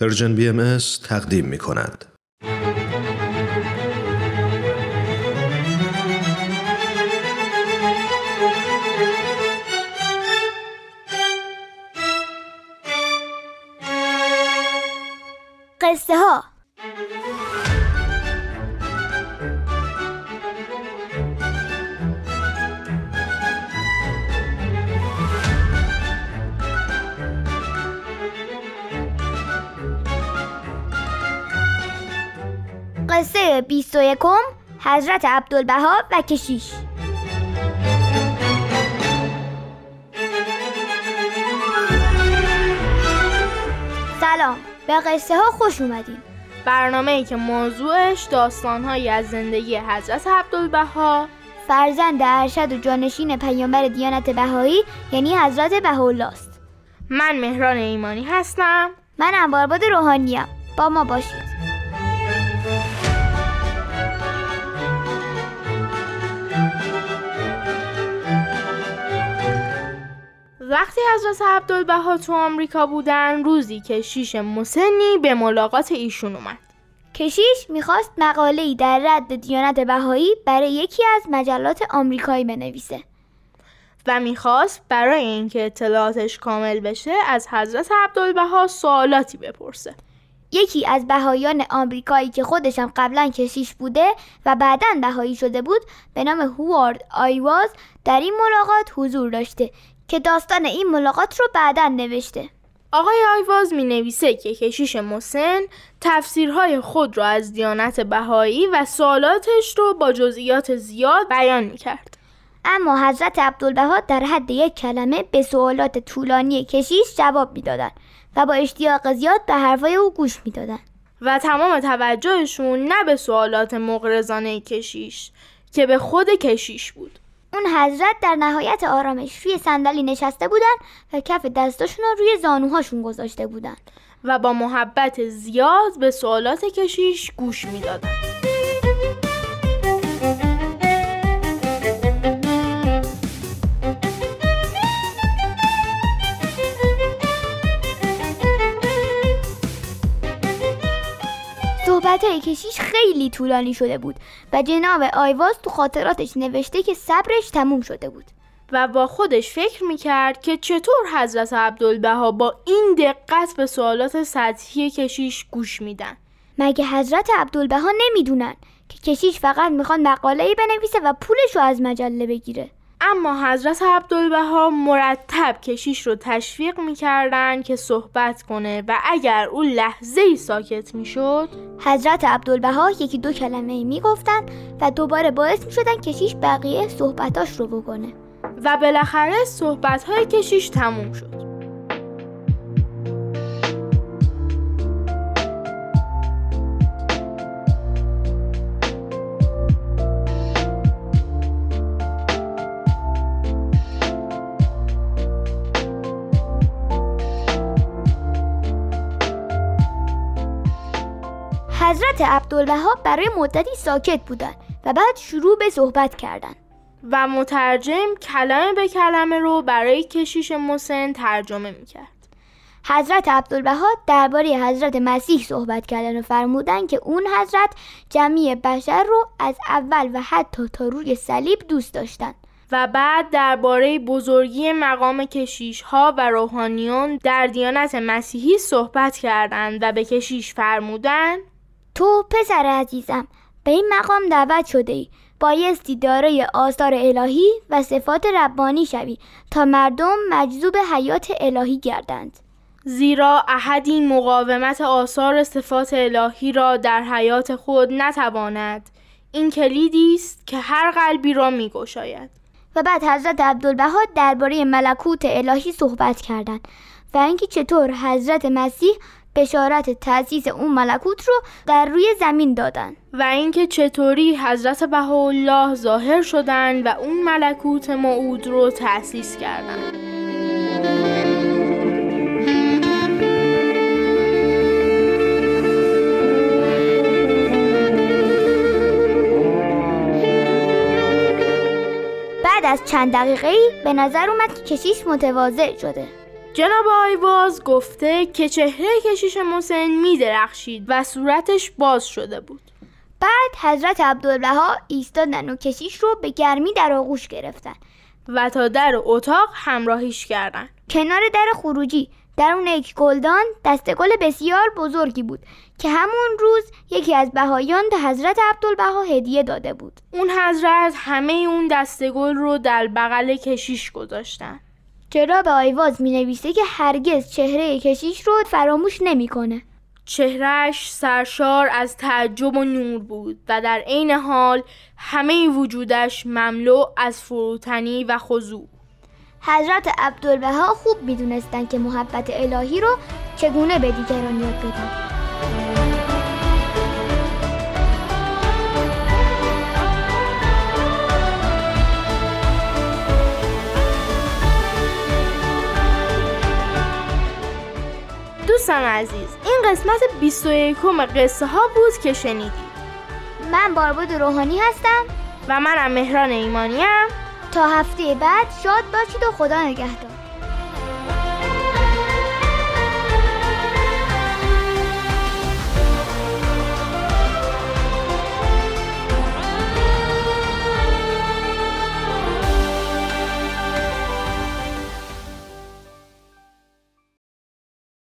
پرژن بی تقدیم می کند. قصه ها 21 حضرت عبدالبها و کشیش. سلام به قصه ها خوش اومدیم برنامه ای که موضوعش داستانهایی از زندگی حضرت عبدالبها فرزند ارشد و جانشین پیامبر دیانت بهایی یعنی حضرت بهاءالله است من مهران ایمانی هستم. من انبارباد روحانیم با ما باشید. وقتی حضرت عبدالبها تو آمریکا بودن روزی که شیش مسنی به ملاقات ایشون اومد. کشیش می‌خواست مقاله ای در رد دیانت بهایی برای یکی از مجلات آمریکایی بنویسه. و می‌خواست برای اینکه اطلاعاتش کامل بشه از حضرت عبدالبها سوالاتی بپرسه. یکی از بهایان آمریکایی که خودشم قبلا کشیش بوده و بعدا بهایی شده بود به نام هوارد آیواز در این ملاقات حضور داشته که داستان این ملاقات رو بعدا نوشته آقای آیواز می نویسه که کشیش مسن تفسیرهای خود را از دیانت بهایی و سوالاتش رو با جزئیات زیاد بیان می کرد. اما حضرت عبدالبها در حد یک کلمه به سوالات طولانی کشیش جواب می‌دادند و با اشتیاق زیاد به حرفای او گوش می‌دادند و تمام توجهشون نه به سوالات مغرضانه کشیش که به خود کشیش بود. اون حضرت در نهایت آرامش روی صندلی نشسته بودن و کف دستاشون رو روی زانوهاشون گذاشته بودن و با محبت زیاد به سوالات کشیش گوش می‌دادن. های کشیش خیلی طولانی شده بود و جناب آیواز تو خاطراتش نوشته که صبرش تموم شده بود. و با خودش فکر می‌کرد که چطور حضرت عبدالبها با این دقت به سوالات سطحی کشیش گوش میدن. مگه حضرت عبدالبها نمی‌دونن که کشیش فقط می‌خواد مقاله بنویسه و پولش رو از مجله بگیره؟ اما حضرت عبدالبها مرتب کشیش رو تشویق می‌کردن که صحبت کنه و اگر او لحظه ای ساکت می‌شد حضرت عبدالبها یکی دو کلمه می‌گفتن و دوباره باعث می‌شدن کشیش بقیه صحبتاش رو بکنه. و بالاخره صحبت های کشیش تموم شد. حضرت عبدالبها برای مدتی ساکت بودن و بعد شروع به صحبت کردن و مترجم کلمه به کلمه رو برای کشیش مسن ترجمه می‌کرد. حضرت عبدالبها درباره حضرت مسیح صحبت کردن و فرمودن که اون حضرت جمعی بشر رو از اول و حتی تا روی صلیب دوست داشتن و بعد درباره بزرگی مقام کشیش ها و روحانیون در دیانت مسیحی صحبت کردند و به کشیش فرمودن تو پسر عزیزم به این مقام دعوت شده ای. بایستی دارای آثار الهی و صفات ربانی شوی تا مردم مجذوب حیات الهی گردند. زیرا احدی مقاومت آثار صفات الهی را در حیات خود نتواند. این کلیدی است که هر قلبی را میگشاید. و بعد حضرت عبدالبها درباره ملکوت الهی صحبت کردند. و اینکه چطور حضرت مسیح بشارت تأسیس اون ملکوت رو در روی زمین دادن. و اینکه چطوری حضرت بهاءالله ظاهر شدن و اون ملکوت موعود رو تأسیس کردن. بعد از چند دقیقه به نظر اومد که کشیش متواضع شده. جناب آیواز گفته که چهره کشیش مسن می درخشید و صورتش باز شده بود. بعد حضرت عبدالبها ایستادن و کشیش رو به گرمی در آغوش گرفتن. و تا در اتاق همراهیش کردن. کنار در خروجی درون یک گلدان دست گل بسیار بزرگی بود که همون روز یکی از بهایان به حضرت عبدالبها هدیه داده بود. اون حضرت همه اون دست گل رو در بغل کشیش گذاشتن. جناب آیواز می نویسه که هرگز چهره کشیش رو فراموش نمی‌کنه. چهرش سرشار از تعجب و نور بود و در عین حال همه وجودش مملو از فروتنی و خضوع حضرت عبدالبها خوب می‌دونستند که محبت الهی رو چگونه به دیگران یاد بدن دوستان عزیز این قسمت 21 قصه ها بود که شنیدید. من باربود روحانی هستم. و منم مهران ایمانیم. تا هفته بعد شاد باشید و خدا نگهدار.